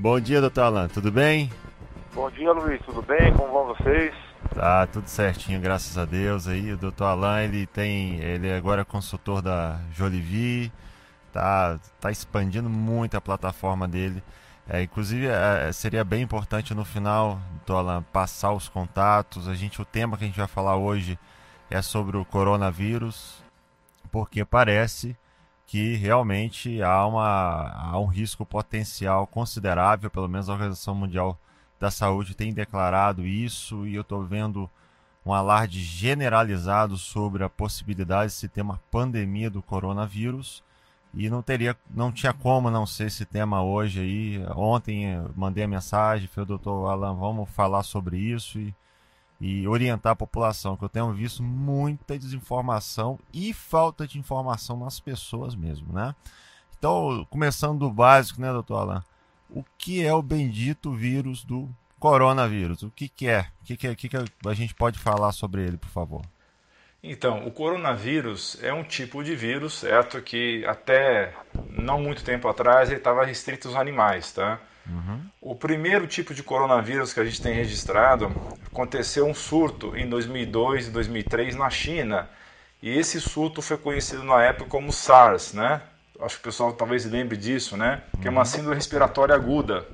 Bom dia, doutor Alan, tudo bem? Bom dia, Luiz, tudo bem? Como vão vocês? Tá tudo certinho, graças a Deus. Aí o doutor Alan, ele tem, ele agora é consultor da Jolivie, tá, tá expandindo muito a plataforma dele. É, inclusive, é, seria bem importante no final, doutor Alan, passar os contatos. A gente, o tema que a gente vai falar hoje é sobre o coronavírus, porque parece que realmente há, uma, há um risco potencial considerável, pelo menos a Organização Mundial da Saúde tem declarado isso, e eu estou vendo um alarde generalizado sobre a possibilidade de se ter uma pandemia do coronavírus e não teria não tinha como não ser esse tema hoje aí. Ontem mandei a mensagem falei doutor Alan vamos falar sobre isso e e orientar a população, que eu tenho visto muita desinformação e falta de informação nas pessoas mesmo, né? Então, começando do básico, né, doutor Alain? O que é o bendito vírus do coronavírus? O que, que é? O que, que, é? que, que a gente pode falar sobre ele, por favor? Então, o coronavírus é um tipo de vírus, certo? Que até não muito tempo atrás ele estava restrito aos animais, tá? Uhum. O primeiro tipo de coronavírus que a gente tem registrado aconteceu um surto em 2002 e 2003 na China. E esse surto foi conhecido na época como SARS, né? Acho que o pessoal talvez lembre disso, né? Que é uma uhum. síndrome respiratória aguda.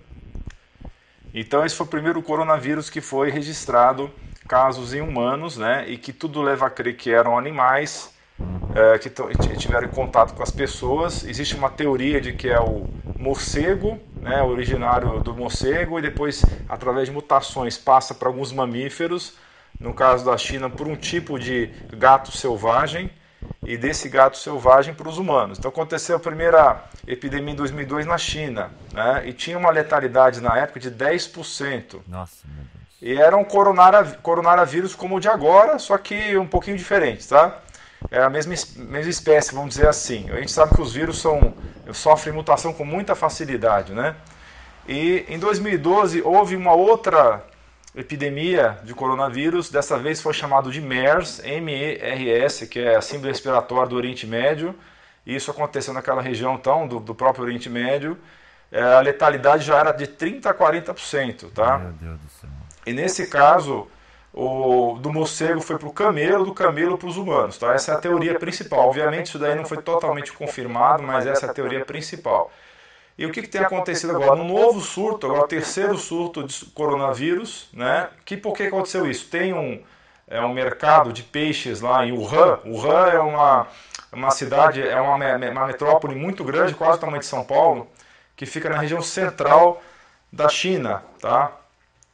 Então esse foi o primeiro coronavírus que foi registrado casos em humanos, né? E que tudo leva a crer que eram animais é, que tiveram contato com as pessoas. Existe uma teoria de que é o morcego, né, originário do morcego, e depois, através de mutações, passa para alguns mamíferos, no caso da China, por um tipo de gato selvagem, e desse gato selvagem para os humanos. Então aconteceu a primeira epidemia em 2002 na China, né, e tinha uma letalidade na época de 10%. Nossa, meu Deus. E era um coronavírus como o de agora, só que um pouquinho diferente, tá? É a mesma, mesma espécie, vamos dizer assim. A gente sabe que os vírus são, sofrem mutação com muita facilidade, né? E em 2012 houve uma outra epidemia de coronavírus, dessa vez foi chamado de MERS, M-E-R-S, que é a síndrome respiratória do Oriente Médio. Isso aconteceu naquela região então, do, do próprio Oriente Médio. É, a letalidade já era de 30 a 40%, tá? Meu Deus do céu. E nesse caso, o, do morcego foi para o camelo, do camelo para os humanos. Tá? Essa é a teoria principal. Obviamente, isso daí não foi totalmente confirmado, mas essa é a teoria principal. E o que, que tem acontecido agora? Um novo surto, agora o terceiro surto de coronavírus, né? Que por que aconteceu isso? Tem um, é um mercado de peixes lá em Wuhan. Wuhan é uma, uma cidade, é uma, uma metrópole muito grande, quase o tamanho de São Paulo, que fica na região central da China, tá?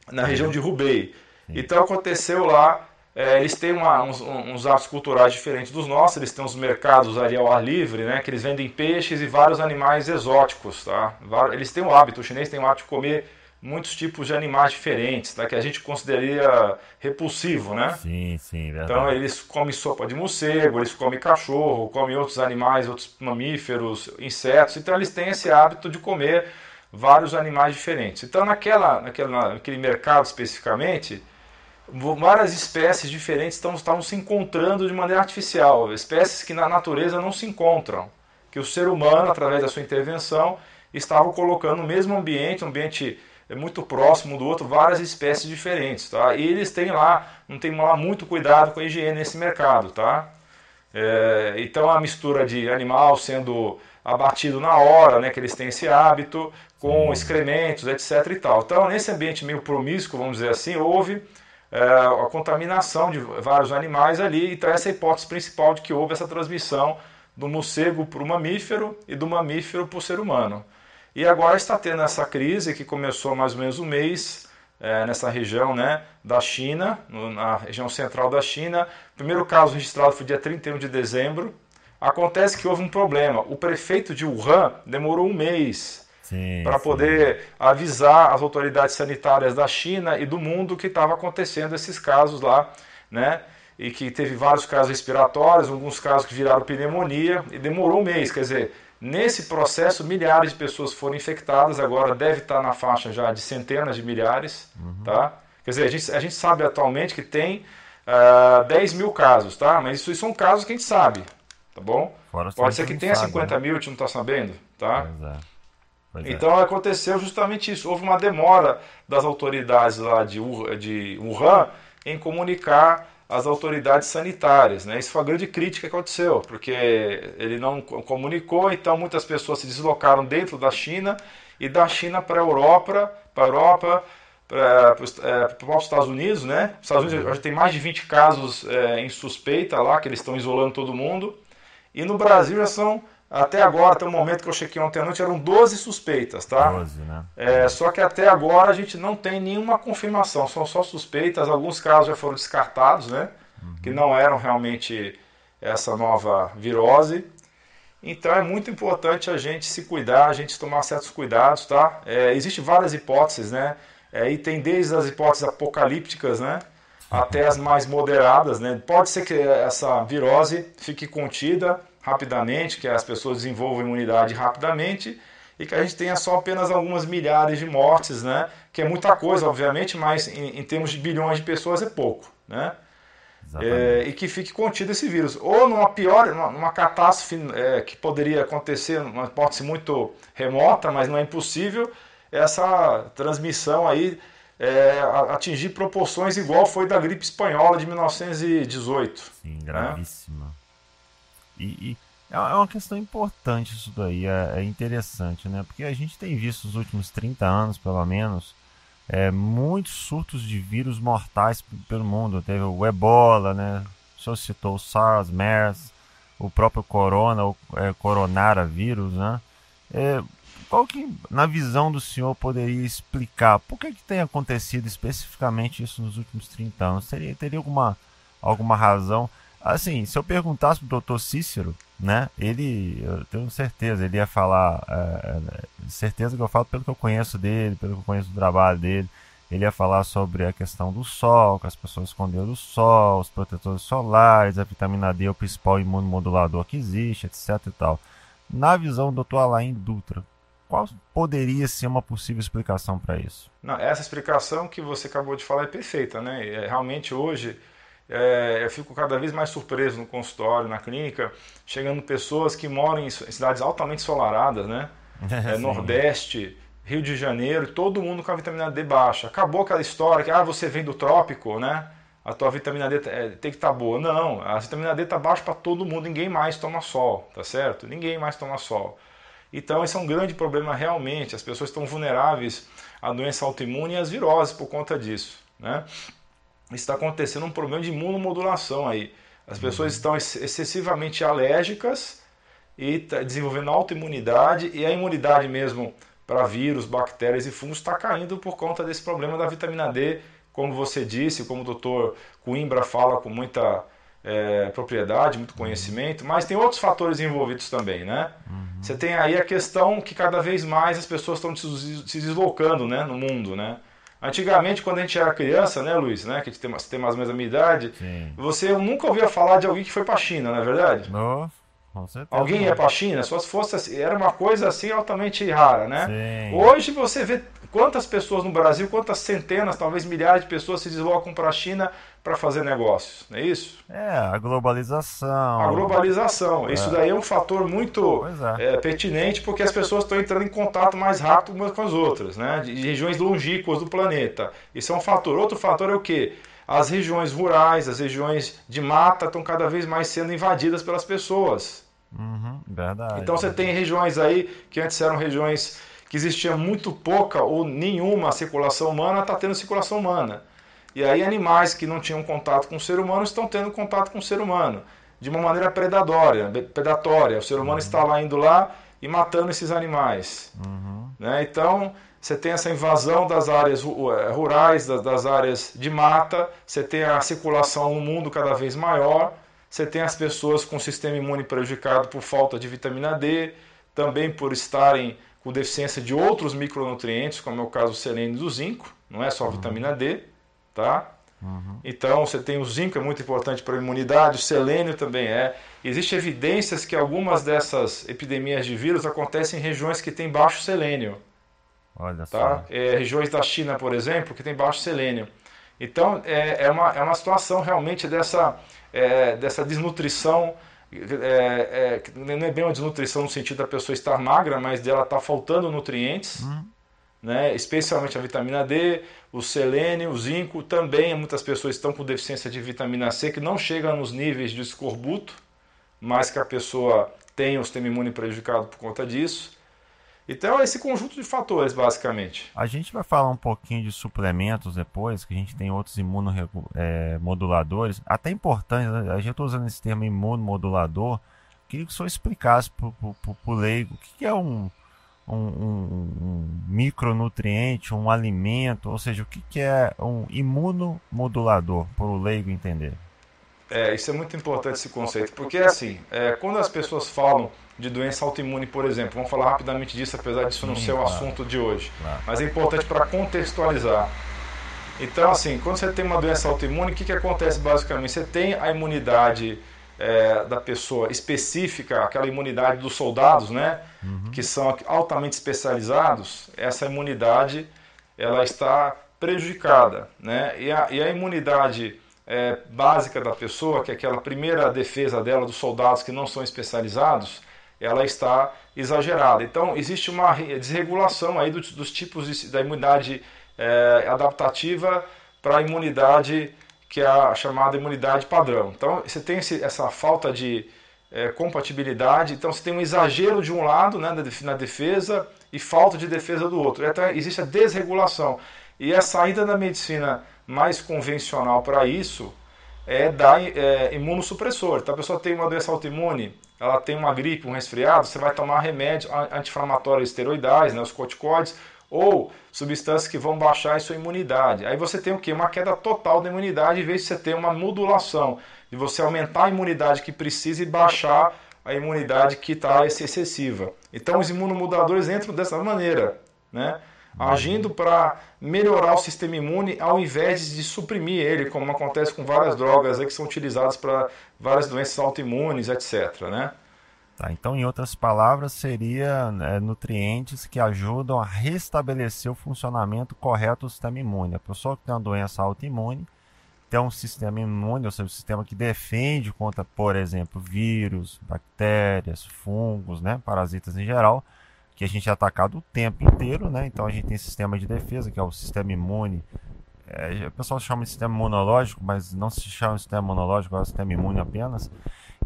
Na região de Hubei. Então aconteceu lá, é, eles têm uma, uns, uns hábitos culturais diferentes dos nossos, eles têm uns mercados ali ao ar livre, né, que eles vendem peixes e vários animais exóticos. Tá? Eles têm o hábito, o chinês tem o hábito de comer muitos tipos de animais diferentes, tá? que a gente consideraria repulsivo, né? Sim, sim, verdade. Então eles comem sopa de morcego, eles comem cachorro, comem outros animais, outros mamíferos, insetos. Então eles têm esse hábito de comer vários animais diferentes. Então naquela, naquela, naquele mercado especificamente, várias espécies diferentes estão, estavam se encontrando de maneira artificial, espécies que na natureza não se encontram, que o ser humano, através da sua intervenção, estava colocando no mesmo ambiente, um ambiente muito próximo do outro, várias espécies diferentes, tá? E eles têm lá, não tem lá muito cuidado com a higiene nesse mercado, tá? É, então a mistura de animal sendo abatido na hora, né, que eles têm esse hábito, com excrementos, etc e tal. Então nesse ambiente meio promíscuo, vamos dizer assim, houve é, a contaminação de vários animais ali, então essa é a hipótese principal de que houve essa transmissão do morcego para o mamífero e do mamífero para o ser humano. E agora está tendo essa crise que começou mais ou menos um mês é, nessa região né, da China, na região central da China. O primeiro caso registrado foi dia 31 de dezembro. Acontece que houve um problema. O prefeito de Wuhan demorou um mês para poder avisar as autoridades sanitárias da China e do mundo que estava acontecendo esses casos lá, né? E que teve vários casos respiratórios, alguns casos que viraram pneumonia e demorou um mês. Quer dizer, nesse processo, milhares de pessoas foram infectadas, agora deve estar na faixa já de centenas de milhares, uhum. tá? Quer dizer, a gente, a gente sabe atualmente que tem uh, ah, 10 mil casos, tá? Mas isso, isso são casos que a gente sabe, tá bom? Fora Pode ser que tenha sabe, 50 né? mil, a gente não está sabendo, tá? Exato. Pois então é. aconteceu justamente isso. Houve uma demora das autoridades lá de, de Wuhan em comunicar as autoridades sanitárias. Né? Isso foi a grande crítica que aconteceu, porque ele não comunicou, então muitas pessoas se deslocaram dentro da China e da China para a Europa, para a Europa, para, para os Estados Unidos, né? Os Estados Unidos já tem mais de 20 casos é, em suspeita lá, que eles estão isolando todo mundo. E no Brasil já são até agora, até o momento que eu chequei ontem à noite, eram 12 suspeitas, tá? 12, né? É, só que até agora a gente não tem nenhuma confirmação, são só suspeitas. Alguns casos já foram descartados, né? Uhum. Que não eram realmente essa nova virose. Então é muito importante a gente se cuidar, a gente tomar certos cuidados, tá? É, Existem várias hipóteses, né? É, e tem desde as hipóteses apocalípticas, né? Até as mais moderadas, né? Pode ser que essa virose fique contida rapidamente, que as pessoas desenvolvam imunidade rapidamente e que a gente tenha só apenas algumas milhares de mortes, né? Que é muita coisa, obviamente, mas em, em termos de bilhões de pessoas é pouco, né? É, e que fique contido esse vírus. Ou numa pior, numa catástrofe é, que poderia acontecer, uma hipótese muito remota, mas não é impossível, essa transmissão aí é, atingir proporções igual foi da gripe espanhola de 1918. Sim, gravíssima. Né? E, e, é, é uma questão importante isso daí, é, é, interessante, né? Porque a gente tem visto nos últimos 30 anos, pelo menos, é, muitos surtos de vírus mortais pelo mundo. Teve o ebola, né? O senhor citou o SARS, MERS, o próprio corona, o é, coronavírus, né? É, qual que, na visão do senhor, poderia explicar por que, que tem acontecido especificamente isso nos últimos 30 anos? Teria, teria alguma, alguma razão? Assim, se eu perguntasse pro doutor Cícero, né, ele, eu tenho certeza, ele ia falar, é, é, certeza que eu falo pelo que eu conheço dele, pelo que eu conheço do trabalho dele, ele ia falar sobre a questão do sol, que as pessoas esconderam do sol, os protetores solares, a vitamina D é o principal imunomodulador que existe, etc e tal. Na visão do Dr. Alain Dutra, qual poderia ser uma possível explicação para isso? Não, essa explicação que você acabou de falar é perfeita, né? É, realmente hoje é, eu fico cada vez mais surpreso no consultório, na clínica, chegando pessoas que moram em cidades altamente ensolaradas, né? É, Nordeste, Rio de Janeiro, todo mundo com a vitamina D baixa. Acabou aquela história que ah, você vem do trópico, né? A tua vitamina D é, tem que estar tá boa. Não, a vitamina D está baixa para todo mundo, ninguém mais toma sol, tá certo? Ninguém mais toma sol. Então esse é um grande problema realmente. As pessoas estão vulneráveis à doença autoimune e às viroses por conta disso, né? Está acontecendo um problema de imunomodulação aí. As pessoas uhum. estão excessivamente alérgicas e tá desenvolvendo autoimunidade e a imunidade mesmo para vírus, bactérias e fungos está caindo por conta desse problema da vitamina D, como você disse, como o doutor Coimbra fala com muita é, propriedade, muito conhecimento, mas tem outros fatores envolvidos também, né? Uhum. Você tem aí a questão que cada vez mais as pessoas estão se deslocando né, no mundo, né? Antigamente, quando a gente era criança, né, Luiz, né, que a gente tem, tem mais ou menos a minha idade, Sim. você nunca ouvia falar de alguém que foi para a China, não é verdade? Não. Alguém ia para a China, só se fosse assim, era uma coisa assim altamente rara, né? Sim. Hoje você vê quantas pessoas no Brasil, quantas centenas, talvez milhares de pessoas se deslocam para a China para fazer negócios, não é isso? É, a globalização. A globalização. É. Isso daí é um fator muito é. É, pertinente porque as pessoas estão entrando em contato mais rápido umas com as outras, né? De regiões longínquas do planeta. Isso é um fator. Outro fator é o quê? As regiões rurais, as regiões de mata estão cada vez mais sendo invadidas pelas pessoas. Uhum, verdade. Então você tem regiões aí que antes eram regiões que existia muito pouca ou nenhuma circulação humana, está tendo circulação humana. E aí animais que não tinham contato com o ser humano estão tendo contato com o ser humano de uma maneira predatória, predatória. O ser humano uhum. está lá indo lá e matando esses animais. Uhum. Né? Então você tem essa invasão das áreas eh, rurais, das, das áreas de mata, você tem a circulação no mundo cada vez maior, você tem as pessoas com o sistema imune prejudicado por falta de vitamina D, também por estarem com deficiência de outros micronutrientes, como é o caso do selênio e do zinco, não é só a vitamina D tá? Uhum. Então você tem o zinco, é muito importante para a imunidade, o selênio também é. Existem evidências que algumas dessas epidemias de vírus acontecem em regiões que têm baixo selênio. Olha tá? É, regiões da China, por exemplo, que tem baixo selênio. Então é, é, uma, é uma situação realmente dessa, é, dessa desnutrição é, é, não é bem uma desnutrição no sentido da pessoa estar magra, mas dela estar tá faltando nutrientes, uhum. né? especialmente a vitamina D, o selênio, o zinco. Também muitas pessoas estão com deficiência de vitamina C que não chega nos níveis de escorbuto, mas que a pessoa tem o sistema imune prejudicado por conta disso. Então, é esse conjunto de fatores, basicamente. A gente vai falar um pouquinho de suplementos depois, que a gente tem outros imunomoduladores. É, Até importante, né? a gente está usando esse termo imunomodulador. Queria que o senhor explicasse para o leigo o que, é um, um, um, um, micronutriente, um alimento, ou seja, o que é um imunomodulador, para o leigo entender. É, isso é muito importante esse conceito, porque assim, é, quando as pessoas falam de doença autoimune, por exemplo, vamos falar rapidamente disso, apesar disso não ser o assunto de hoje, mas é importante para contextualizar. Então, assim, quando você tem uma doença autoimune, o que, que acontece basicamente? Você tem a imunidade é, da pessoa específica, aquela imunidade dos soldados, né, uhum. que são altamente especializados, essa imunidade ela está prejudicada, né, e a, e a imunidade é, básica da pessoa, que é aquela primeira defesa dela dos soldados que não são especializados, ela está exagerada. Então existe uma desregulação aí dos, dos tipos de, da imunidade é, adaptativa para a imunidade que é a chamada imunidade padrão. Então você tem esse, essa falta de é, compatibilidade, então você tem um exagero de um lado né, na defesa e falta de defesa do outro. Então existe a desregulação. E a saída da medicina mais convencional para isso é dar é, imunossupressor. Então a pessoa tem uma doença autoimune, ela tem uma gripe, um resfriado, você vai tomar remédio anti-inflamatórios esteroidais, né, os corticoides, ou substâncias que vão baixar a sua imunidade. Aí você tem o que? Uma queda total da imunidade, em vez de você ter uma modulação, de você aumentar a imunidade que precisa e baixar a imunidade que está excessiva. Então os imunomoduladores entram dessa maneira, né? Agindo para melhorar o sistema imune ao invés de suprimir ele, como acontece com várias drogas que são utilizadas para várias doenças autoimunes, etc. Né? Tá, então, em outras palavras, seria né, nutrientes que ajudam a restabelecer o funcionamento correto do sistema imune. A pessoa que tem uma doença autoimune tem um sistema imune, ou seja, um sistema que defende contra, por exemplo, vírus, bactérias, fungos, né, parasitas em geral, que a gente é atacado o tempo inteiro, né? Então a gente tem sistema de defesa, que é o sistema imune. É, o pessoal chama de sistema imunológico, mas não se chama de sistema imunológico, é o sistema imune apenas.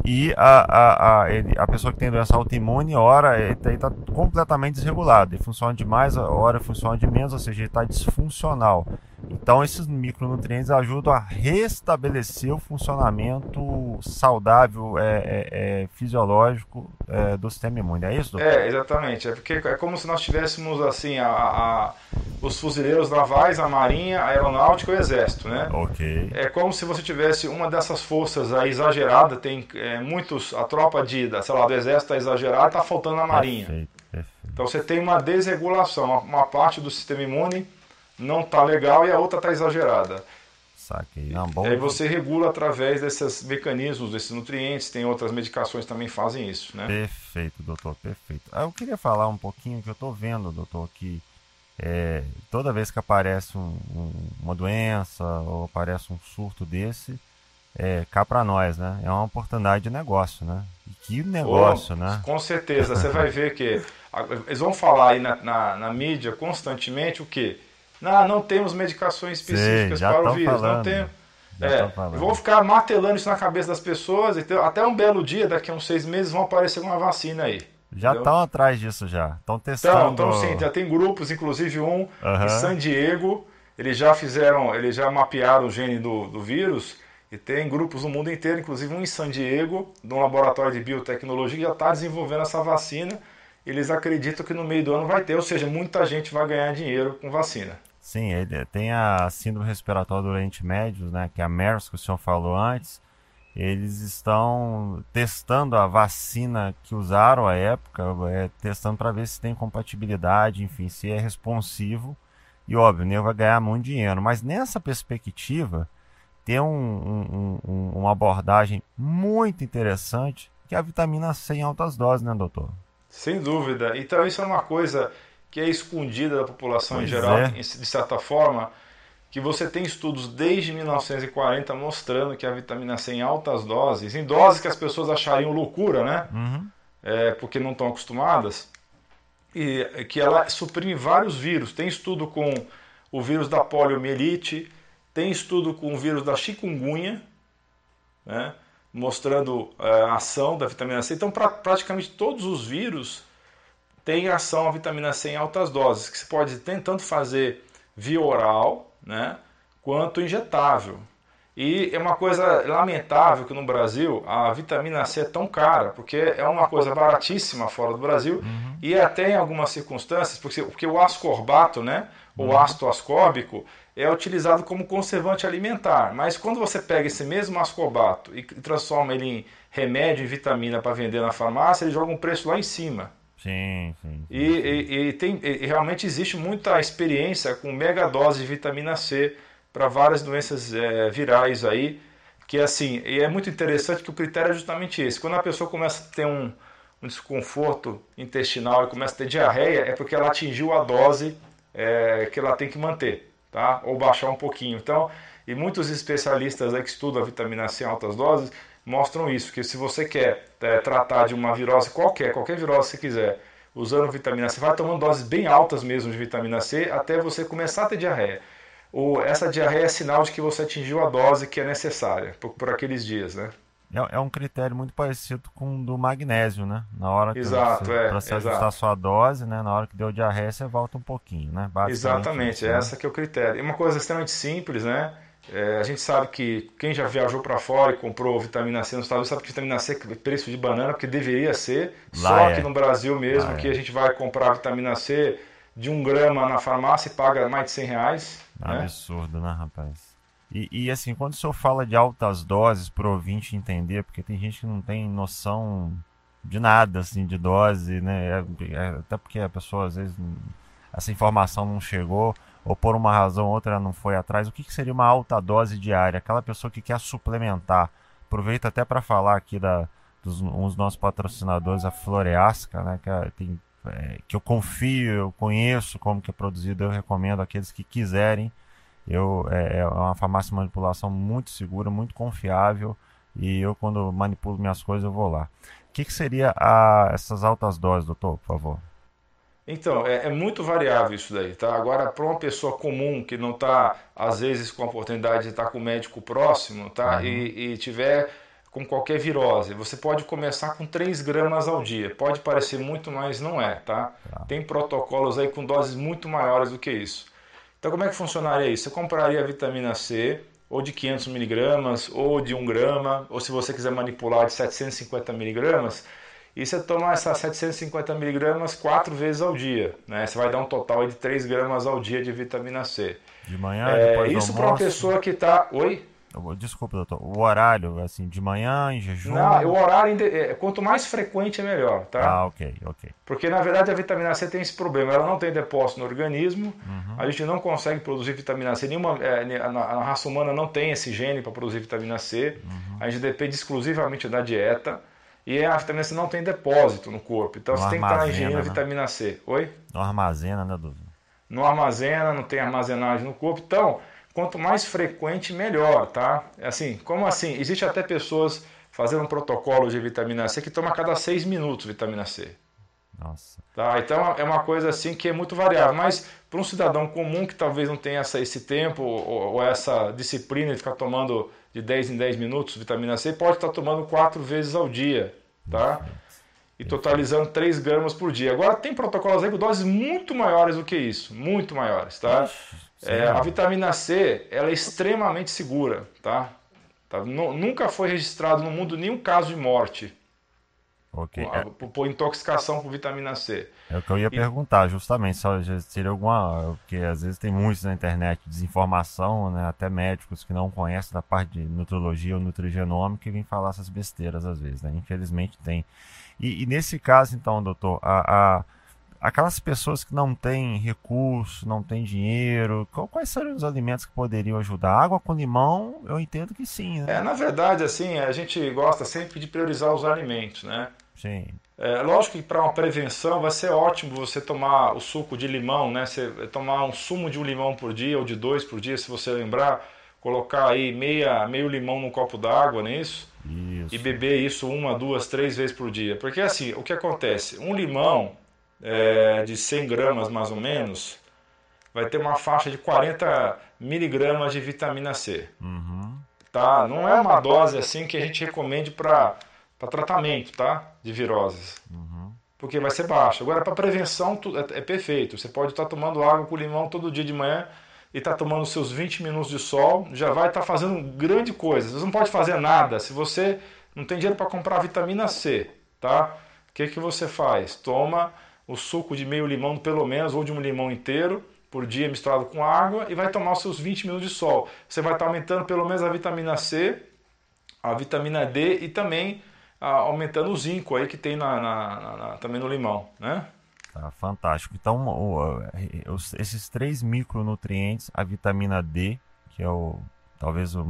E a, a, a, ele, a pessoa que tem doença autoimune, ora, ele está completamente desregulado. Ele funciona de mais, hora funciona de menos, ou seja, ele está disfuncional. Então, esses micronutrientes ajudam a restabelecer o funcionamento saudável, é, é, é fisiológico é, do sistema imune. É isso, doutor? É, exatamente. É porque é como se nós tivéssemos assim a, a, os fuzileiros navais, a marinha, a aeronáutica e o exército, né? Ok. É como se você tivesse uma dessas forças aí exagerada. Tem é, muitos a tropa de, sei lá, do exército está exagerada, está faltando a marinha. Perfeito, perfeito. Então você tem uma desregulação, uma parte do sistema imune não está legal e a outra está exagerada. Saquei. Não, bom. Aí você regula através desses mecanismos, desses nutrientes, tem outras medicações que também fazem isso, né? Perfeito, doutor, perfeito. Ah, eu queria falar um pouquinho que eu estou vendo, doutor, que é, toda vez que aparece um, um, uma doença ou aparece um surto desse, é, cá para nós, né? É uma oportunidade de negócio, né? E que negócio, oh, né? Com certeza. Você vai ver que eles vão falar aí na, na, na mídia constantemente o quê? Não, não temos medicações específicas para o vírus. Falando. Não tem. É, vão ficar martelando isso na cabeça das pessoas. Então, até um belo dia, daqui a uns seis meses, vão aparecer uma vacina aí. Já estão atrás disso já. Estão testando. Então, sim, já tem grupos, inclusive um uhum. em San Diego. Eles já fizeram, eles já mapearam o gene do, do vírus. E tem grupos no mundo inteiro, inclusive um em San Diego, de um laboratório de biotecnologia, que já está desenvolvendo essa vacina. Eles acreditam que no meio do ano vai ter, ou seja, muita gente vai ganhar dinheiro com vacina. Sim, ele tem a síndrome respiratória do Oriente Médio, né, que é a MERS que o senhor falou antes. Eles estão testando a vacina que usaram à época, é, testando para ver se tem compatibilidade, enfim, se é responsivo. E óbvio, o vai ganhar muito dinheiro. Mas nessa perspectiva, tem um, um, um, uma abordagem muito interessante, que é a vitamina C em altas doses, né, doutor? Sem dúvida. Então isso é uma coisa que é escondida da população pois em geral, é. de certa forma, que você tem estudos desde 1940 mostrando que a vitamina C em altas doses, em doses que as pessoas achariam loucura, né? Uhum. É, porque não estão acostumadas, e que ela suprime vários vírus. Tem estudo com o vírus da poliomielite, tem estudo com o vírus da chikungunya, né? mostrando é, a ação da vitamina C. Então, pra, praticamente todos os vírus têm ação a vitamina C em altas doses, que se pode tanto fazer via oral, né, quanto injetável. E é uma coisa lamentável que no Brasil a vitamina C é tão cara, porque é uma coisa baratíssima fora do Brasil uhum. e até em algumas circunstâncias, porque, porque o ascorbato, né, uhum. o ácido ascórbico, é utilizado como conservante alimentar. Mas quando você pega esse mesmo ascorbato e transforma ele em remédio e vitamina para vender na farmácia, ele joga um preço lá em cima. Sim, sim. E, e, e, tem, e realmente existe muita experiência com mega dose de vitamina C para várias doenças é, virais aí, que assim, e é muito interessante que o critério é justamente esse. Quando a pessoa começa a ter um, um desconforto intestinal e começa a ter diarreia, é porque ela atingiu a dose é, que ela tem que manter, tá? Ou baixar um pouquinho. Então, e muitos especialistas aí que estudam a vitamina C em altas doses mostram isso, que se você quer é, tratar de uma virose qualquer, qualquer virose que você quiser, usando vitamina C, vai tomando doses bem altas mesmo de vitamina C até você começar a ter diarreia. Ou essa diarreia é sinal de que você atingiu a dose que é necessária por, por aqueles dias, né? É, é um critério muito parecido com o do magnésio, né? Na hora que exato, você, é, pra você ajustar a sua dose, né? Na hora que deu diarreia, você volta um pouquinho, né? Exatamente, isso, né? essa que é o critério. E uma coisa extremamente simples, né? É, a gente sabe que quem já viajou para fora e comprou vitamina C nos Estados Unidos sabe que vitamina C é preço de banana, porque deveria ser. Lá só é. que no Brasil mesmo, Lá que é. a gente vai comprar vitamina C de um grama na farmácia e paga mais de 100 reais. Né? Absurdo, né, rapaz? E, e, assim, quando o senhor fala de altas doses para o ouvinte entender, porque tem gente que não tem noção de nada, assim, de dose, né? É, é, até porque a pessoa, às vezes, essa informação não chegou ou por uma razão ou outra não foi atrás, o que, que seria uma alta dose diária? Aquela pessoa que quer suplementar. Aproveita até para falar aqui da, dos dos nossos patrocinadores, a Floreasca, né, que, é, tem, é, que eu confio, eu conheço como que é produzido, eu recomendo aqueles que quiserem. Eu, é, é uma farmácia de manipulação muito segura, muito confiável e eu quando manipulo minhas coisas eu vou lá. O que, que seria a, essas altas doses, doutor, por favor? Então, é, é, muito variável isso daí, tá? Agora, para uma pessoa comum que não está, às vezes, com a oportunidade de estar com o médico próximo, tá? Uhum. E, e tiver com qualquer virose, você pode começar com 3 gramas ao dia. Pode parecer muito, mas não é, tá? tá? Tem protocolos aí com doses muito maiores do que isso. Então, como é que funcionaria isso? Você compraria a vitamina C, ou de 500 miligramas, ou de 1 grama, ou se você quiser manipular de 750 miligramas, e você toma essas 750 miligramas quatro vezes ao dia. Né? Você vai dar um total de 3 gramas ao dia de vitamina C. De manhã, é, depois Isso para uma pessoa que está... Oi? Desculpa, doutor. O horário, assim, de manhã, em jejum? Não, o horário, é, quanto mais frequente é melhor, tá? Ah, ok, ok. Porque, na verdade, a vitamina C tem esse problema. Ela não tem depósito no organismo, uhum. a gente não consegue produzir vitamina C. Nenhuma, é, a, raça humana não tem esse gene para produzir vitamina C. Uhum. A gente depende exclusivamente da dieta. E a vitamina C não tem depósito no corpo. Então não você tem que estar ingerindo né? vitamina C. Oi? Não armazena, né, Dudu? Não armazena, não tem armazenagem no corpo. Então, quanto mais frequente, melhor, tá? Assim, como assim? Existe até pessoas fazendo um protocolo de vitamina C que toma a cada seis minutos vitamina C. Nossa. Tá, então é uma coisa assim que é muito variável. Mas para um cidadão comum que talvez não tenha essa, esse tempo ou, ou, essa disciplina de ficar tomando de 10 em 10 minutos vitamina C, pode estar tomando quatro vezes ao dia, tá? E totalizando 3 gramas por dia. Agora tem protocolos aí com doses muito maiores do que isso, muito maiores, tá? É, a vitamina C, ela é extremamente segura, tá? tá? Nunca foi registrado no mundo nenhum caso de morte Okay. Por, é... por, intoxicação por vitamina C. É o que eu ia e... perguntar, justamente, se seria alguma. Porque às vezes tem muitos na internet desinformação, né? Até médicos que não conhecem da parte de nutrologia ou nutrigenômica e vêm falar essas besteiras às vezes, né? Infelizmente tem. E, e nesse caso, então, doutor, a, a, aquelas pessoas que não têm recurso, não têm dinheiro, quais seriam os alimentos que poderiam ajudar? Água com limão, eu entendo que sim. Né? É, na verdade, assim, a gente gosta sempre de priorizar os alimentos, né? Sim. É, lógico que para uma prevenção vai ser ótimo você tomar o suco de limão, né? Você tomar um sumo de um limão por dia ou de dois por dia, se você lembrar, colocar aí meia, meio limão num copo d'água, não é isso? Isso. E beber isso uma, duas, três vezes por dia. Porque assim, o que acontece? Um limão é, de 100 gramas mais ou menos vai ter uma faixa de 40 miligramas de vitamina C. Uhum. Tá? Não é uma dose assim que a gente recomende para tratamento tá? de viroses. Uhum. Porque vai ser baixo. Agora, para prevenção, é, é perfeito. Você pode estar tomando água com limão todo dia de manhã e estar tomando seus 20 minutos de sol, já vai estar fazendo grande coisa. Você não pode fazer nada se você não tem dinheiro para comprar vitamina C, tá? O que, que você faz? Toma o suco de meio limão, pelo menos, ou de um limão inteiro, por dia misturado com água, e vai tomar os seus 20 minutos de sol. Você vai estar aumentando pelo menos a vitamina C, a vitamina D e também aumentando o zinco aí que tem na, na- na- também no limão, né? Tá, fantástico. Então, o- esses três micronutrientes, a vitamina D, que é o talvez o,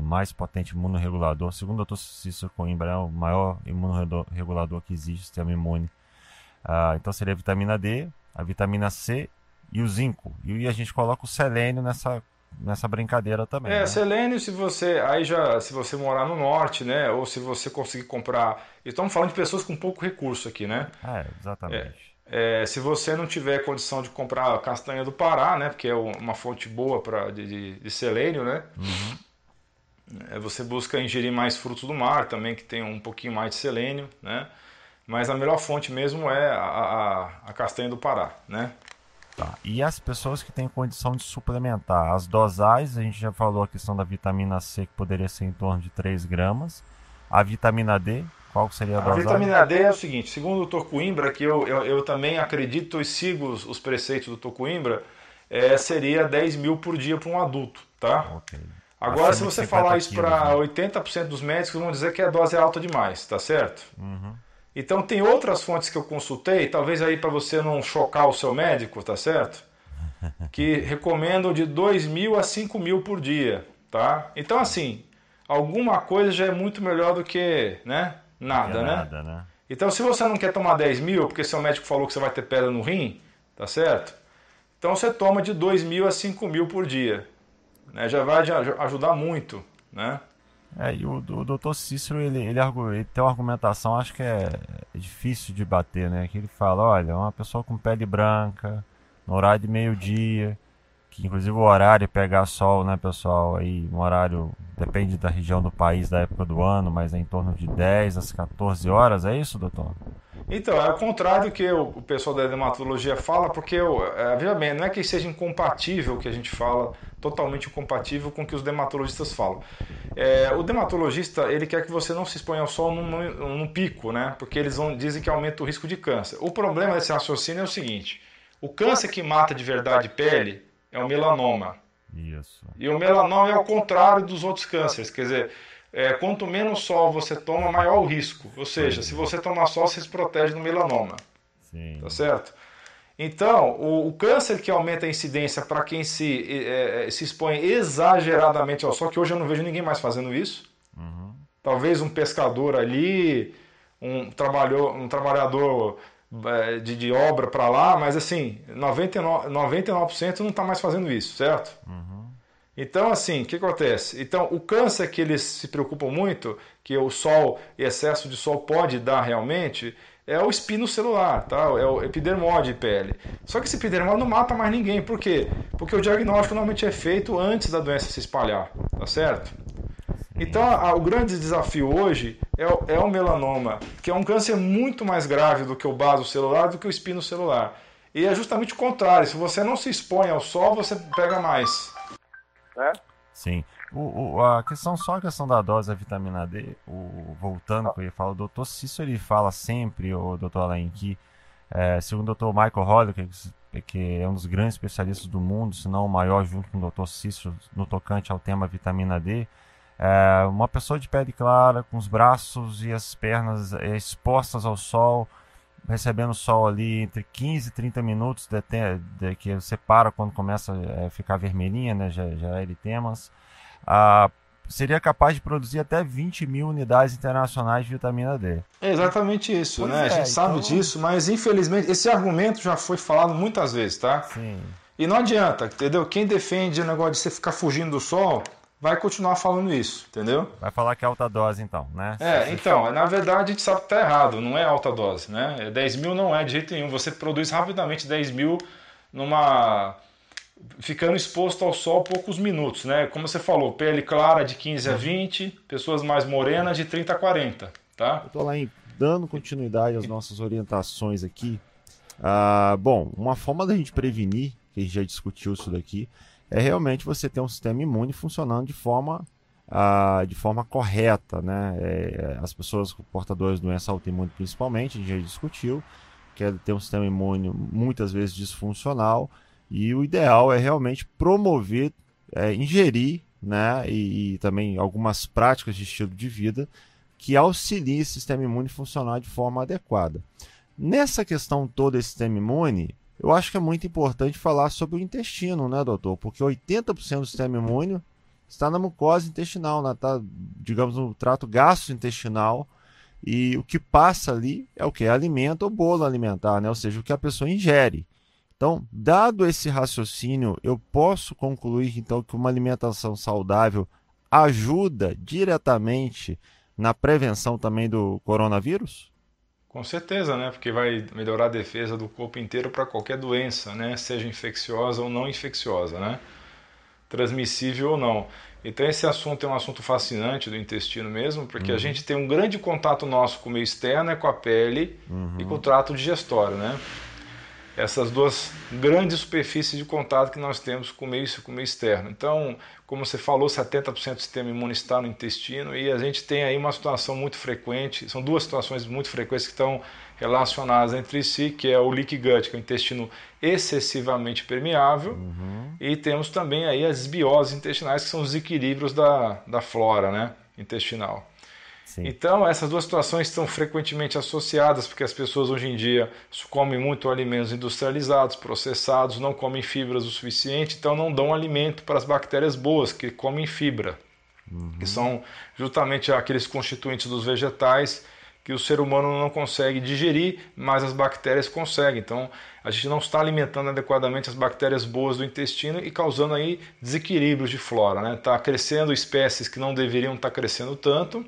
mais potente imunorregulador, segundo o Dr. Cícero Coimbra, é o maior imunorregulador que existe, sistema imune. Ah, então seria a vitamina D, a vitamina C e o zinco. E a gente coloca o selênio nessa, nessa brincadeira também. É, né? selênio, se você aí já, se você morar no norte, né, ou se você conseguir comprar, estamos falando de pessoas com pouco recurso aqui, né? É, exatamente. É, se você não tiver condição de comprar a castanha do Pará, né, porque é uma fonte boa para de, de- de selênio, né? É, você busca ingerir mais frutos do mar também, que tem um pouquinho mais de selênio, né? Mas a melhor fonte mesmo é a, a, a castanha do Pará, né? Tá. E as pessoas que têm condição de suplementar, as dosagens, a gente já falou a questão da vitamina C, que poderia ser em torno de 3 gramas. A vitamina D, qual seria a A dosagem? vitamina D é o seguinte, segundo o Dr. Coimbra, que eu, eu, eu também acredito e sigo os, os preceitos do Dr. Coimbra, é, seria 10 mil por dia para um adulto, tá? Ok. Agora, se Acima de você 50 falar isso quilos, para né? 80% dos médicos, vão dizer que a dose é alta demais, tá certo? Uhum. Então, tem outras fontes que eu consultei, talvez aí para você não chocar o seu médico, tá certo? Que recomendam de 2 mil a 5 mil por dia, tá? Então, assim, alguma coisa já é muito melhor do que, né? Nada, é né? nada, né? Então, se você não quer tomar 10 mil, porque seu médico falou que você vai ter pedra no rim, tá certo? Então, você toma de 2 mil a 5 mil por dia. Né? Já vai aj- ajudar muito, né? É, e o, o Dr. Cícero, ele, ele, ele tem uma argumentação, acho que é difícil de bater, né? Que ele fala, olha, uma pessoa com pele branca, no horário de meio-dia, que inclusive o horário é pegar sol, né, pessoal? Aí, um horário, depende da região do país, da época do ano, mas é em torno de 10 às 14 horas, é isso, doutor? Então, é o contrário do que o pessoal da dermatologia fala, porque, eu, é, veja bem, não é que seja incompatível o que a gente fala, totalmente incompatível com o que os dermatologistas falam. É, o dermatologista, ele quer que você não se exponha ao sol num, num- num pico, né? Porque eles vão, dizem que aumenta o risco de câncer. O problema desse raciocínio é o seguinte, o câncer que mata de verdade pele é o melanoma. Isso. E o melanoma é o contrário dos outros cânceres, quer dizer, é, quanto menos sol você toma, maior o risco. Ou seja, se você tomar sol, você se protege do melanoma, Sim. tá certo? Então, o, o câncer que aumenta a incidência para quem se, é, é, se expõe exageradamente ao sol, que hoje eu não vejo ninguém mais fazendo isso. Uhum. Talvez um pescador ali, um, trabalhou, um trabalhador é, de, de obra para lá, mas assim, 99%, 99% não está mais fazendo isso, certo? Uhum. Então, assim, o que acontece? Então, o câncer que eles se preocupam muito, que o sol, excesso de sol pode dar realmente, é o espino celular, tá? É o epidermode de pele. Só que esse epidermode não mata mais ninguém. Por quê? Porque o diagnóstico normalmente é feito antes da doença se espalhar, tá certo? Então, a- o grande desafio hoje é o, é o melanoma, que é um câncer muito mais grave do que o baso celular, do que o espino celular. E é justamente o contrário. Se você não se expõe ao sol, você pega mais. Né? Sim. O, o- a questão, só a questão da dose da vitamina D, o, voltando com ele fala, o doutor Cícero ele fala sempre, o doutor Alain, que é, segundo o doutor Michael Holly, que, que é um dos grandes especialistas do mundo, se não o maior junto com o doutor Cícero no tocante ao tema vitamina D, é, uma pessoa de pele clara, com os braços e as pernas é, expostas ao sol, recebendo sol ali entre 15 e 30 minutos, de, de que você para quando começa a ficar vermelhinha, né, já, já eritemas, ah, seria capaz de produzir até 20 mil unidades internacionais de vitamina D. É exatamente isso, pois né? É, a gente sabe então... disso, mas infelizmente esse argumento já foi falado muitas vezes, tá? Sim. E não adianta, entendeu? Quem defende o negócio de você ficar fugindo do sol, vai continuar falando isso, entendeu? Vai falar que é alta dose então, né? É, então, na verdade a gente sabe que tá errado, não é alta dose, né? 10 mil não é de jeito nenhum, você produz rapidamente 10 mil numa ficando exposto ao sol poucos minutos, né? Como você falou, pele clara de 15 a 20, pessoas mais morenas de 30 a 40, tá? Eu tô lá em, dando continuidade às nossas orientações aqui. Ah, bom, uma forma da gente prevenir, que a gente já discutiu isso daqui, é realmente você ter um sistema imune funcionando de forma ah, de forma correta, né? É, as pessoas portadoras de doença autoimune principalmente, a gente já discutiu, que é ter um sistema imune muitas vezes disfuncional e o ideal é realmente promover, é, ingerir né, e, e, também algumas práticas de estilo de vida que auxiliem esse sistema imune a funcionar de forma adequada. Nessa questão toda esse sistema imune, eu acho que é muito importante falar sobre o intestino, né, doutor? Porque 80% do sistema imune está na mucosa intestinal, né? tá, digamos, no trato gastrointestinal. E o que passa ali é o que? Alimento ou bolo alimentar, né? ou seja, o que a pessoa ingere. Então, dado esse raciocínio, eu posso concluir então que uma alimentação saudável ajuda diretamente na prevenção também do coronavírus? Com certeza, né? Porque vai melhorar a defesa do corpo inteiro para qualquer doença, né? Seja infecciosa ou não infecciosa, né? Transmissível ou não. Então esse assunto é um assunto fascinante do intestino mesmo, porque uhum. a gente tem um grande contato nosso com o meio externo, é com a pele uhum. e com o trato digestório, né? Essas duas grandes superfícies de contato que nós temos com o meio, com o meio externo. Então, como você falou, 70% do sistema imune está no intestino e a gente tem aí uma situação muito frequente, são duas situações muito frequentes que estão relacionadas entre si, que é o leak gut, que é o intestino excessivamente permeável, uhum. e temos também aí as bioses intestinais, que são os equilíbrios da, da flora né, intestinal. Sim. Então, essas duas situações estão frequentemente associadas, porque as pessoas hoje em dia comem muito alimentos industrializados, processados, não comem fibras o suficiente, então não dão alimento para as bactérias boas, que comem fibra, uhum. que são justamente aqueles constituintes dos vegetais que o ser humano não consegue digerir, mas as bactérias conseguem. Então, a gente não está alimentando adequadamente as bactérias boas do intestino e causando aí desequilíbrios de flora. Está né? Tá crescendo espécies que não deveriam estar tá crescendo tanto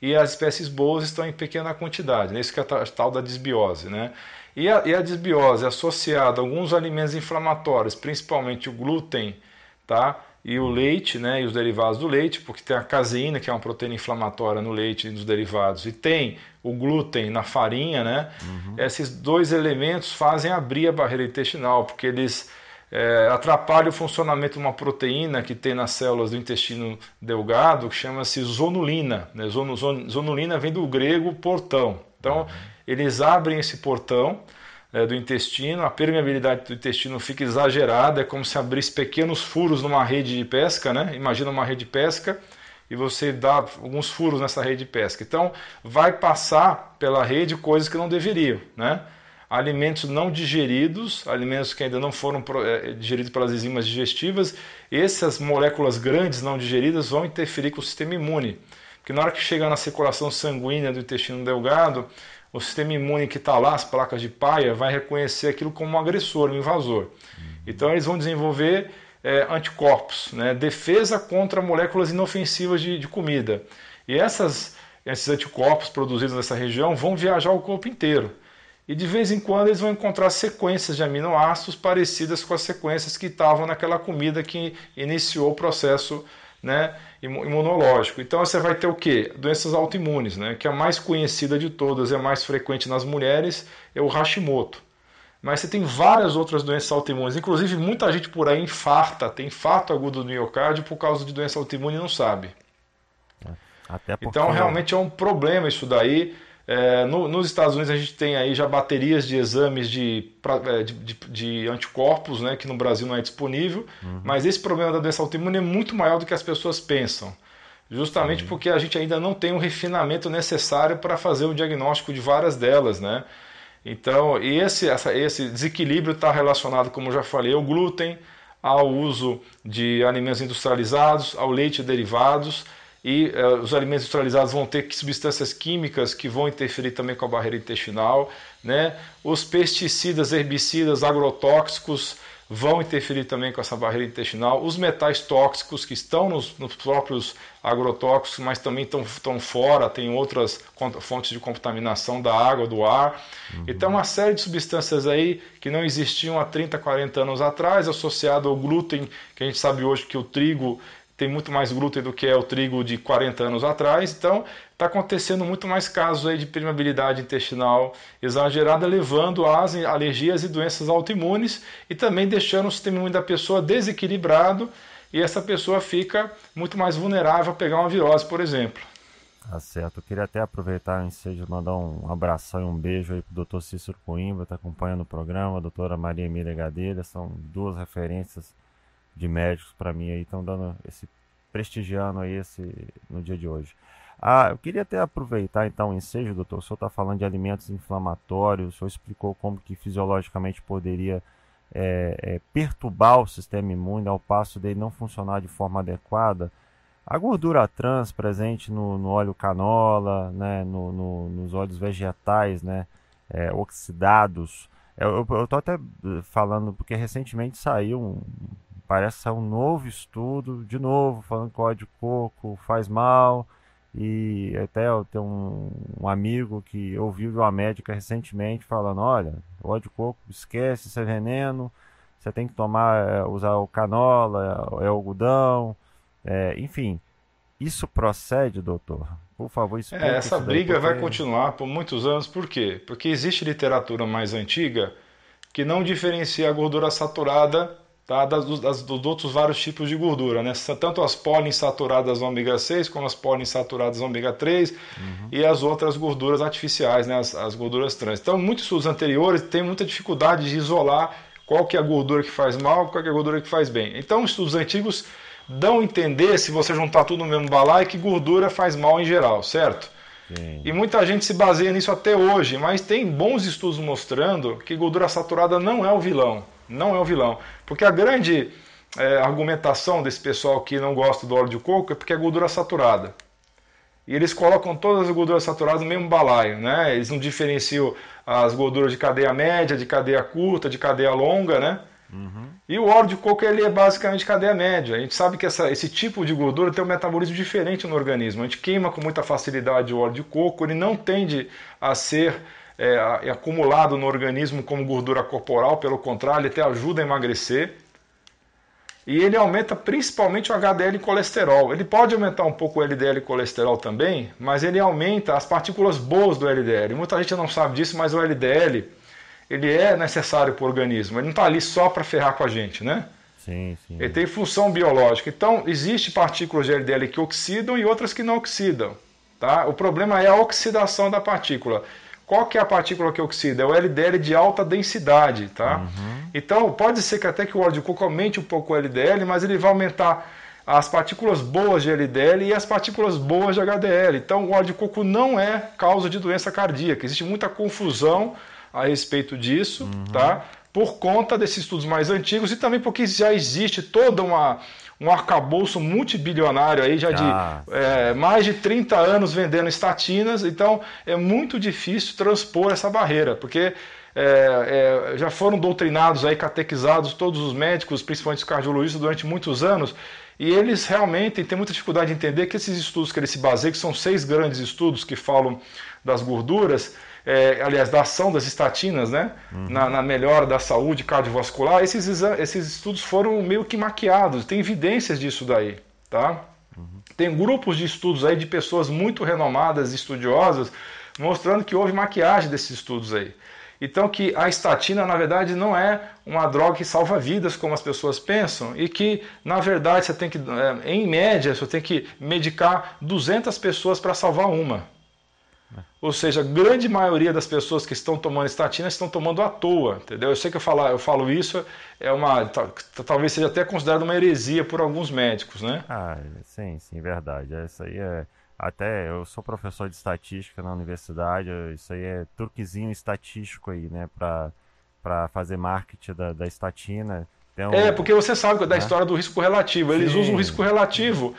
e as espécies boas estão em pequena quantidade, né? isso que é a tal da desbiose. Né? E, a, e a desbiose associada a alguns alimentos inflamatórios, principalmente o glúten tá? e o leite, né? e os derivados do leite, porque tem a caseína, que é uma proteína inflamatória no leite e nos derivados, e tem o glúten na farinha, né? Uhum. esses dois elementos fazem abrir a barreira intestinal, porque eles é, atrapalha o funcionamento de uma proteína que tem nas células do intestino delgado, que chama-se zonulina. Né? Zon, zon, zonulina vem do grego portão. Então, eles abrem esse portão é, do intestino, a permeabilidade do intestino fica exagerada, é como se abrisse pequenos furos numa rede de pesca. Né? Imagina uma rede de pesca e você dá alguns furos nessa rede de pesca. Então, vai passar pela rede coisas que não deveriam. Né? Alimentos não digeridos, alimentos que ainda não foram é, digeridos pelas enzimas digestivas, essas moléculas grandes não digeridas vão interferir com o sistema imune. Porque na hora que chega na circulação sanguínea do intestino delgado, o sistema imune que está lá, as placas de paia, vai reconhecer aquilo como um agressor, um invasor. Então eles vão desenvolver é, anticorpos, né, defesa contra moléculas inofensivas de, de comida. E essas, esses anticorpos produzidos nessa região vão viajar o corpo inteiro. E de vez em quando eles vão encontrar sequências de aminoácidos parecidas com as sequências que estavam naquela comida que iniciou o processo né, imunológico. Então você vai ter o que? Doenças autoimunes, né, que a mais conhecida de todas e a mais frequente nas mulheres é o Hashimoto. Mas você tem várias outras doenças autoimunes, inclusive muita gente por aí infarta, tem infarto agudo do miocárdio por causa de doença autoimune e não sabe. É, então realmente é um problema isso daí. É, no, nos Estados Unidos a gente tem aí já baterias de exames de, é, de, de, de anticorpos, né, que no Brasil não é disponível, uhum. mas esse problema da doença autoimune é muito maior do que as pessoas pensam. Justamente uhum. porque a gente ainda não tem o refinamento necessário para fazer o diagnóstico de várias delas, né? Então, esse, essa, esse desequilíbrio está relacionado, como eu já falei, ao glúten, ao uso de alimentos industrializados, ao leite e derivados, e uh, os alimentos industrializados vão ter substâncias químicas que vão interferir também com a barreira intestinal, né? Os pesticidas, herbicidas, agrotóxicos vão interferir também com essa barreira intestinal. Os metais tóxicos que estão nos, nos próprios agrotóxicos, mas também estão, estão fora, tem outras fontes de contaminação da água, do ar. Uhum. Então, uma série de substâncias aí que não existiam há 30, 40 anos atrás, associado ao glúten, que a gente sabe hoje que o trigo tem muito mais glúten do que é o trigo de 40 anos atrás. Então, está acontecendo muito mais casos aí de permeabilidade intestinal exagerada, levando às alergias e doenças autoimunes e também deixando o sistema imune da pessoa desequilibrado e essa pessoa fica muito mais vulnerável a pegar uma virose, por exemplo. Tá certo. Eu queria até aproveitar em seja mandar um abração e um beijo aí pro Dr. Cícero Coimbra, está acompanhando o programa, a doutora Maria Emília Gadeira, são duas referências de médicos para mim aí estão dando esse prestigiando aí esse no dia de hoje. Ah, eu queria até aproveitar então o ensejo, doutor. O senhor está falando de alimentos inflamatórios, o senhor explicou como que fisiologicamente poderia é, é, perturbar o sistema imune ao passo dele não funcionar de forma adequada. A gordura trans presente no, no óleo canola, né, no, no, nos óleos vegetais, né, é, oxidados. Eu, estou até falando porque recentemente saiu um, parece ser um novo estudo, de novo, falando que o óleo de coco faz mal. E até eu tenho um, um amigo que ouviu uma médica recentemente falando, olha, o óleo de coco, esquece, isso é veneno, você tem que tomar, é, usar o canola, é, é algodão, é, enfim. Isso procede, doutor? Por favor, explique é, Essa briga vai continuar por muitos anos, por quê? Porque existe literatura mais antiga que não diferencia a gordura saturada tá? das, das, dos outros vários tipos de gordura, né? tanto as poliinsaturadas ômega 6 como as poliinsaturadas ômega 3 uhum. e as outras gorduras artificiais, né? as, as gorduras trans. Então, muitos estudos anteriores têm muita dificuldade de isolar qual que é a gordura que faz mal, qual que é a gordura que faz bem. Então, estudos antigos dão a entender, se você juntar tudo no mesmo balaio, que gordura faz mal em geral, certo? Sim. E muita gente se baseia nisso até hoje, mas tem bons estudos mostrando que gordura saturada não é o vilão não é o vilão. Porque a grande é, argumentação desse pessoal que não gosta do óleo de coco é porque é gordura saturada. E eles colocam todas as gorduras saturadas no mesmo balaio, né? Eles não diferenciam as gorduras de cadeia média, de cadeia curta, de cadeia longa, né? Uhum. E o óleo de coco ele é basicamente cadeia média. A gente sabe que essa, esse tipo de gordura tem um metabolismo diferente no organismo. A gente queima com muita facilidade o óleo de coco, ele não tende a ser é, é acumulado no organismo como gordura corporal, pelo contrário, ele até ajuda a emagrecer. E ele aumenta principalmente o HDL e colesterol. Ele pode aumentar um pouco o LDL e colesterol também, mas ele aumenta as partículas boas do LDL. Muita gente não sabe disso, mas o LDL ele é necessário para o organismo. Ele não está ali só para ferrar com a gente, né? Sim, sim. Ele tem função biológica. Então, existe partículas de LDL que oxidam e outras que não oxidam. Tá? O problema é a oxidação da partícula. Qual que é a partícula que oxida? É o LDL de alta densidade, tá? Uhum. Então, pode ser que até que o óleo de coco aumente um pouco o LDL, mas ele vai aumentar as partículas boas de LDL e as partículas boas de HDL. Então, o óleo de coco não é causa de doença cardíaca. Existe muita confusão a respeito disso, uhum. tá? Por conta desses estudos mais antigos e também porque já existe toda uma um arcabouço multibilionário aí já de ah, é, mais de 30 anos vendendo estatinas, então é muito difícil transpor essa barreira, porque é, é, já foram doutrinados aí, catequizados todos os médicos, principalmente os cardiologistas, durante muitos anos, e eles realmente têm muita dificuldade de entender que esses estudos que eles se baseiam, que são seis grandes estudos que falam das gorduras, é, aliás, da ação das estatinas, né, uhum. na, na, melhora da saúde cardiovascular, esses, esses estudos foram meio que maquiados, tem evidências disso daí, tá? Uhum. Tem grupos de estudos aí de pessoas muito renomadas, estudiosas, mostrando que houve maquiagem desses estudos aí. Então que a estatina, na verdade, não é uma droga que salva vidas, como as pessoas pensam, e que, na verdade, você tem que, é, em média, você tem que medicar 200 pessoas para salvar uma. Ou seja, a grande maioria das pessoas que estão tomando estatina estão tomando à toa, entendeu? Eu sei que eu falo, eu falo isso, é uma, talvez seja até considerado uma heresia por alguns médicos, né? Ah, sim, sim, verdade. Isso aí é, até eu sou professor de estatística na universidade, isso aí é truquezinho estatístico aí, né, para para fazer marketing da, da estatina. Um, é, porque você sabe da né? história do risco relativo. Eles Sim. usam o risco relativo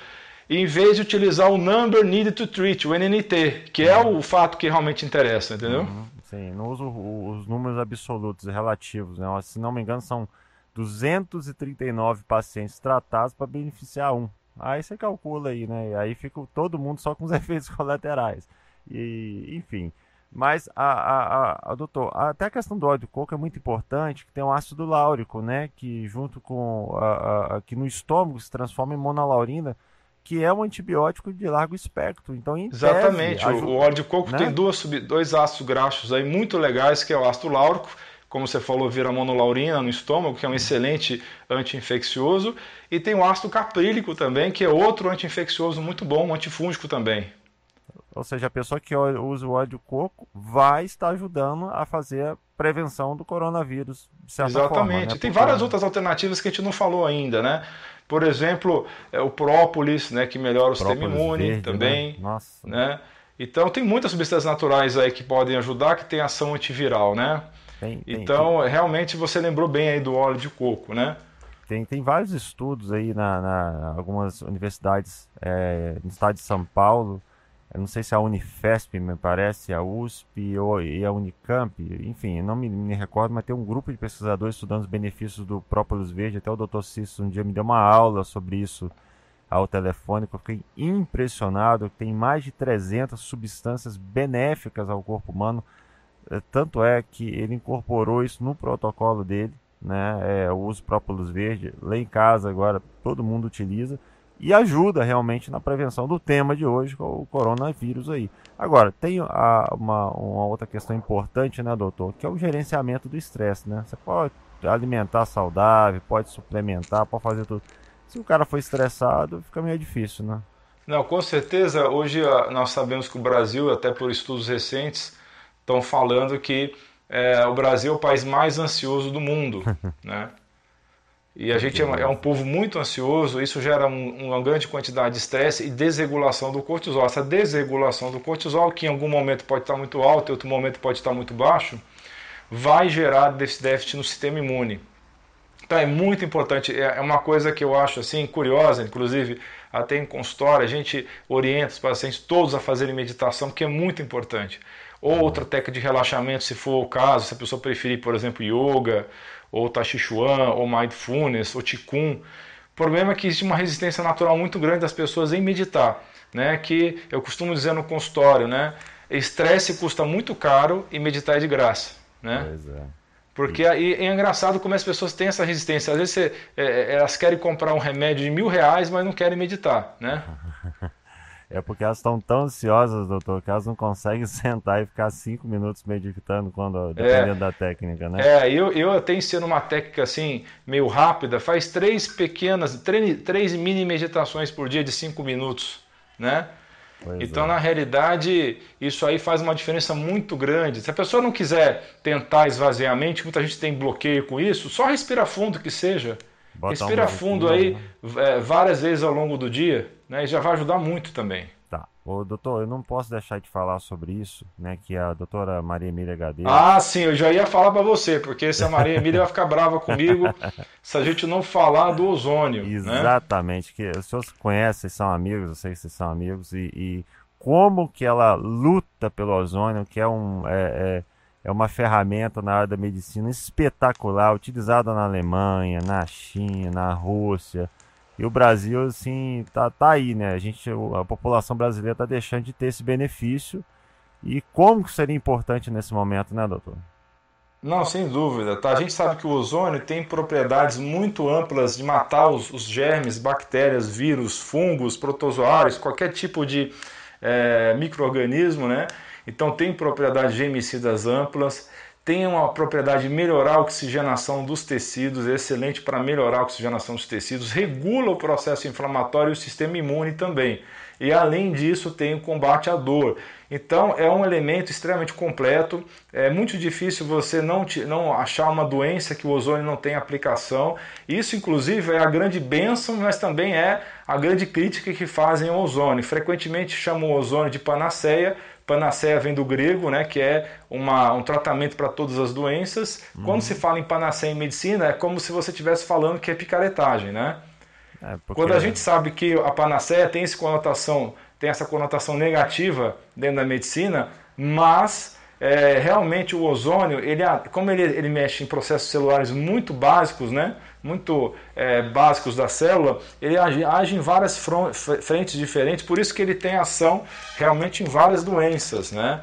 em vez de utilizar o Number Needed to Treat, o NNT, que é o fato que realmente interessa, entendeu? Uhum. Sim, não usa os números absolutos, relativos. Né? Se não me engano, são 239 pacientes tratados para beneficiar um. Aí você calcula aí, né? Aí fica todo mundo só com os efeitos colaterais. E, enfim. Mas, a, a, a, doutor, até a questão do óleo de coco é muito importante, que tem o ácido láurico, né? Que junto com. A, a, que no estômago se transforma em monolaurina, que é um antibiótico de largo espectro. Então, Exatamente. Tese, ajuda, o óleo de coco né? tem duas, dois ácidos graxos aí muito legais, que é o ácido láurico como você falou, vira monolaurina no estômago, que é um excelente anti-infeccioso, e tem o ácido caprílico também, que é outro anti-infeccioso muito bom, um antifúngico também. Ou seja, a pessoa que usa o óleo de coco vai estar ajudando a fazer a prevenção do coronavírus. Exatamente. Forma, né? Tem Porque... várias outras alternativas que a gente não falou ainda, né? Por exemplo, é o própolis, né, que melhora o própolis sistema imune verde, também. Né? Nossa. Né? Então tem muitas substâncias naturais aí que podem ajudar, que tem ação antiviral, né? Tem, tem, então, tem. realmente você lembrou bem aí do óleo de coco, né? Tem, tem vários estudos aí na, na algumas universidades é, no estado de São Paulo. Eu não sei se é a Unifesp, me parece, a USP ou, e a Unicamp, enfim, não me, me, recordo, mas tem um grupo de pesquisadores estudando os benefícios do própolis verde. Até o Dr. Cício um dia me deu uma aula sobre isso ao telefone, eu fiquei impressionado. Tem mais de 300 substâncias benéficas ao corpo humano é, tanto é que ele incorporou isso no protocolo dele, né? É, o uso próprio luz verde. Lá em casa agora todo mundo utiliza e ajuda realmente na prevenção do tema de hoje, com é o coronavírus aí. Agora, tem a, uma, uma, outra questão importante, né, doutor, que é o gerenciamento do estresse, né? Você pode alimentar saudável, pode suplementar, pode fazer tudo. Se o cara for estressado, fica meio difícil, né? Não, com certeza. Hoje nós sabemos que o Brasil, até por estudos recentes, estão falando que é, o Brasil é o país mais ansioso do mundo, né? E a gente é, é um povo muito ansioso, isso gera um, uma grande quantidade de estresse e desregulação do cortisol. Essa desregulação do cortisol, que em algum momento pode estar muito alto, em outro momento pode estar muito baixo, vai gerar déficit no sistema imune. Então é muito importante, é, é uma coisa que eu acho assim curiosa, inclusive até em consultório a gente orienta os pacientes todos a fazerem meditação, porque é muito importante ou outra técnica de relaxamento, se for o caso, se a pessoa preferir, por exemplo, yoga, ou tai chuan, ou mindfulness, ou qigong. O problema é que existe uma resistência natural muito grande das pessoas em meditar, né? Que eu costumo dizer no consultório, né? Estresse custa muito caro e meditar é de graça, né? Pois é. Porque aí é engraçado como as pessoas têm essa resistência. Às vezes você, é, é elas querem comprar um remédio de mil reais, mas não querem meditar, né? É porque elas estão tão ansiosas, doutor, que elas não conseguem sentar e ficar cinco minutos meditando quando, dependendo é, da técnica, né? É, eu, eu até ensino uma técnica assim, meio rápida, faz três pequenas, três, três mini meditações por dia de cinco minutos, né? Pois então, é. na realidade, isso aí faz uma diferença muito grande. Se a pessoa não quiser tentar esvaziar a mente, muita gente tem bloqueio com isso, só respira fundo que seja. Bota respira um fundo aí né? várias vezes ao longo do dia né? E já vai ajudar muito também. Tá. Ô, doutor, eu não posso deixar de falar sobre isso, né? Que a doutora Maria Emília Gadeira. Ah, sim, eu já ia falar para você, porque se a Maria Emília vai ficar brava comigo se a gente não falar do ozônio. Né? Exatamente. Né? Que os senhores conhecem, são amigos, eu sei que vocês são amigos, e, e como que ela luta pelo ozônio, que é um. É, é, é uma ferramenta na área da medicina espetacular, utilizada na Alemanha, na China, na Rússia, e o Brasil, assim, tá, tá aí, né? A, gente, a população brasileira tá deixando de ter esse benefício. E como que seria importante nesse momento, né, doutor? Não, sem dúvida. Tá? A gente sabe que o ozônio tem propriedades muito amplas de matar os, os germes, bactérias, vírus, fungos, protozoários, qualquer tipo de é, microorganismo, né? Então tem propriedades gemicidas amplas tem uma propriedade de melhorar a oxigenação dos tecidos, é excelente para melhorar a oxigenação dos tecidos, regula o processo inflamatório e o sistema imune também. E além disso, tem o combate à dor. Então, é um elemento extremamente completo. É muito difícil você não, te, não achar uma doença que o ozônio não tem aplicação. Isso, inclusive, é a grande bênção, mas também é a grande crítica que fazem ao ozônio. Frequentemente chamam o ozônio de panaceia, Panaceia vem do grego, né, que é uma, um tratamento para todas as doenças. Uhum. Quando se fala em panaceia em medicina, é como se você estivesse falando que é picaretagem, né? É porque... Quando a gente sabe que a panaceia tem, esse conotação, tem essa conotação negativa dentro da medicina, mas é, realmente o ozônio, ele, como ele, ele mexe em processos celulares muito básicos, né? muito é, básicos da célula, ele age, age em várias frentes diferentes, por isso que ele tem ação realmente em várias doenças. Né?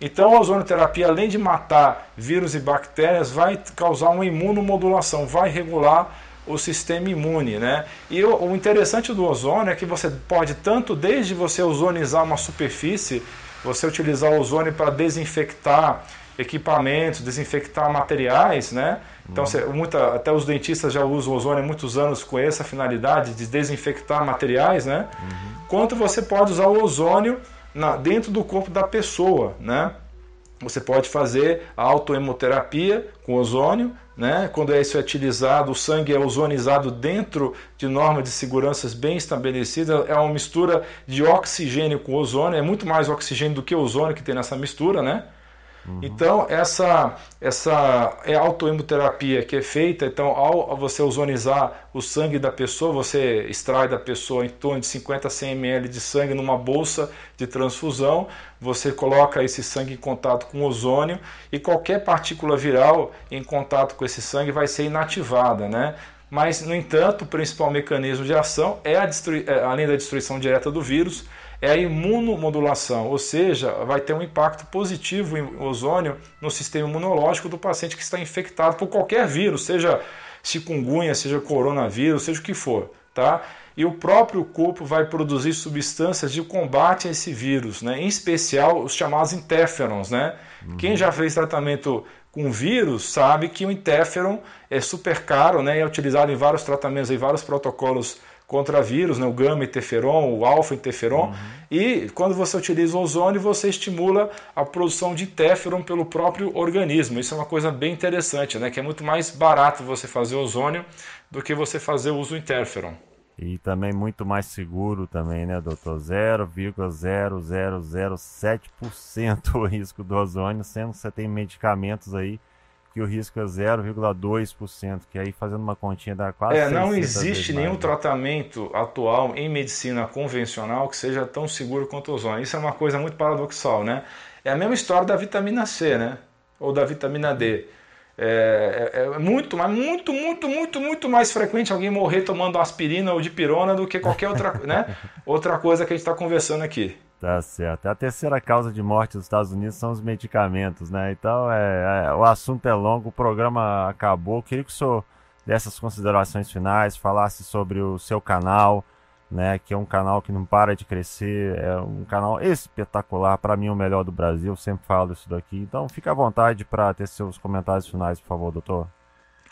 Então a ozonoterapia, além de matar vírus e bactérias, vai causar uma imunomodulação, vai regular o sistema imune, né? E o, o interessante do ozônio é que você pode tanto desde você ozonizar uma superfície, você utilizar o ozônio para desinfectar equipamentos, desinfectar materiais, né? Então, uhum. muita, até os dentistas já usam ozônio há muitos anos com essa finalidade de desinfectar materiais, né? Uhum. Quanto você pode usar o ozônio na, dentro do corpo da pessoa, né? Você pode fazer a autoemoterapia com ozônio, né? quando isso é utilizado, o sangue é ozonizado dentro de normas de segurança bem estabelecidas, é uma mistura de oxigênio com ozônio, é muito mais oxigênio do que ozônio que tem nessa mistura, né? Uhum. Então, essa, essa é autoemoterapia que é feita, então, ao você ozonizar o sangue da pessoa, você extrai da pessoa em torno de 50 a 100 ml de sangue numa bolsa de transfusão, você coloca esse sangue em contato com ozônio e qualquer partícula viral em contato com esse sangue vai ser inativada, né? Mas, no entanto, o principal mecanismo de ação é, a é além da destruição direta do vírus, é a imunomodulação, ou seja, vai ter um impacto positivo em ozônio no sistema imunológico do paciente que está infectado por qualquer vírus, seja chikungunya, seja coronavírus, seja o que for, tá? E o próprio corpo vai produzir substâncias de combate a esse vírus, né? em especial os chamados interferons. Né? Uhum. Quem já fez tratamento com vírus sabe que o interferon é super caro né? e é utilizado em vários tratamentos, em vários protocolos contra vírus, né, o gama interferon, o alfa interferon, uhum. e quando você utiliza o ozônio, você estimula a produção de interferon pelo próprio organismo. Isso é uma coisa bem interessante, né, que é muito mais barato você fazer ozônio do que você fazer o uso interferon. E também muito mais seguro também, né, doutor? 0,0007% o risco do ozônio, sendo que você tem medicamentos aí que o risco é 0,2%, que aí fazendo uma continha dá quase É, não existe nenhum mais, né? tratamento atual em medicina convencional que seja tão seguro quanto o ozônio. Isso é uma coisa muito paradoxal, né? É a mesma história da vitamina C, né? Ou da vitamina D. É, é, é muito, mas muito, muito, muito, muito mais frequente alguém morrer tomando aspirina ou dipirona do que qualquer outra, né? outra coisa que a gente está conversando aqui. Tá certo. A terceira causa de morte dos Estados Unidos são os medicamentos, né? Então, é, é, o assunto é longo, o programa acabou. Queria que o senhor dessas considerações finais falasse sobre o seu canal, né? Que é um canal que não para de crescer, é um canal espetacular, para mim o melhor do Brasil. Sempre falo isso daqui. Então, fique à vontade para ter seus comentários finais, por favor, doutor.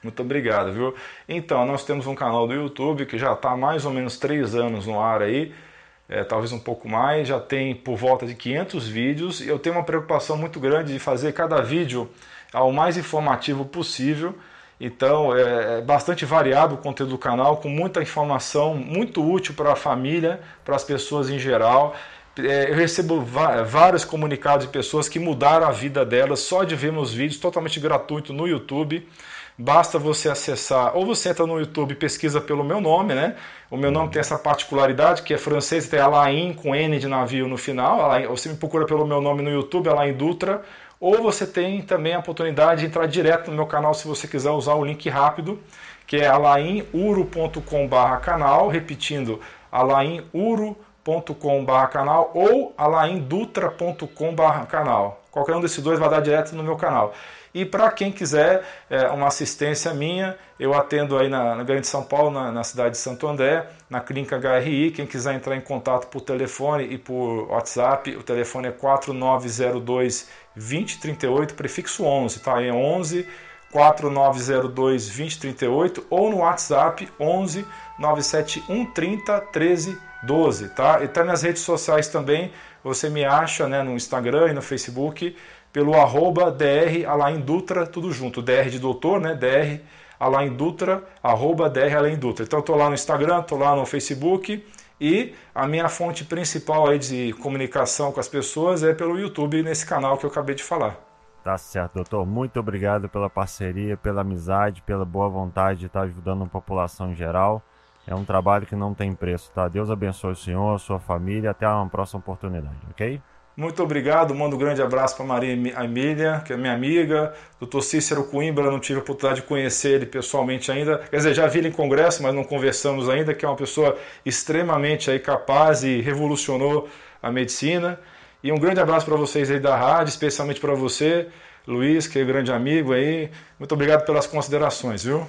Muito obrigado, viu? Então, nós temos um canal do YouTube que já está mais ou menos três anos no ar aí é, talvez um pouco mais, já tem por volta de 500 vídeos e eu tenho uma preocupação muito grande de fazer cada vídeo ao mais informativo possível. Então é, é bastante variado o conteúdo do canal, com muita informação muito útil para a família, para as pessoas em geral. É, eu recebo vários comunicados de pessoas que mudaram a vida delas só de ver meus vídeos totalmente gratuito no YouTube. Basta você acessar, ou você entra no YouTube e pesquisa pelo meu nome, né? O meu nome tem essa particularidade que é francês, tem Alain com N de navio no final. Alain, você me procura pelo meu nome no YouTube, Alain Dutra. Ou você tem também a oportunidade de entrar direto no meu canal se você quiser usar o link rápido, que é alainuro.com/canal, repetindo, alainuro.com/canal ou alaindutra.com/canal. Qualquer um desses dois vai dar direto no meu canal. E para quem quiser é, uma assistência minha, eu atendo aí na, na Grande São Paulo, na, na, cidade de Santo André, na clínica HRI. Quem quiser entrar em contato por telefone e por WhatsApp, o telefone é 4902 2038, prefixo 11, tá? É 11 4902 2038 ou no WhatsApp 11 97130 1312, tá? E tá nas redes sociais também, você me acha, né, no Instagram e no Facebook pelo arroba dr Alain Dutra, tudo junto, dr de doutor, né, dr Alain Dutra, arroba dr Alain Dutra. Então estou lá no Instagram, estou lá no Facebook E a minha fonte principal aí de comunicação com as pessoas é pelo YouTube, nesse canal que eu acabei de falar. Tá certo, doutor. Muito obrigado pela parceria, pela amizade, pela boa vontade de estar ajudando a população em geral. É um trabalho que não tem preço, tá? Deus abençoe o senhor, a sua família. Até uma próxima oportunidade, ok? Muito obrigado, mando um grande abraço para Maria Emília, que é minha amiga, doutor Cícero Coimbra, não tive a oportunidade de conhecer ele pessoalmente ainda, quer dizer, já vi ele em congresso, mas não conversamos ainda, que é uma pessoa extremamente aí capaz e revolucionou a medicina. E um grande abraço para vocês aí da rádio, especialmente para você, Luiz, que é grande amigo aí. Muito obrigado pelas considerações, viu?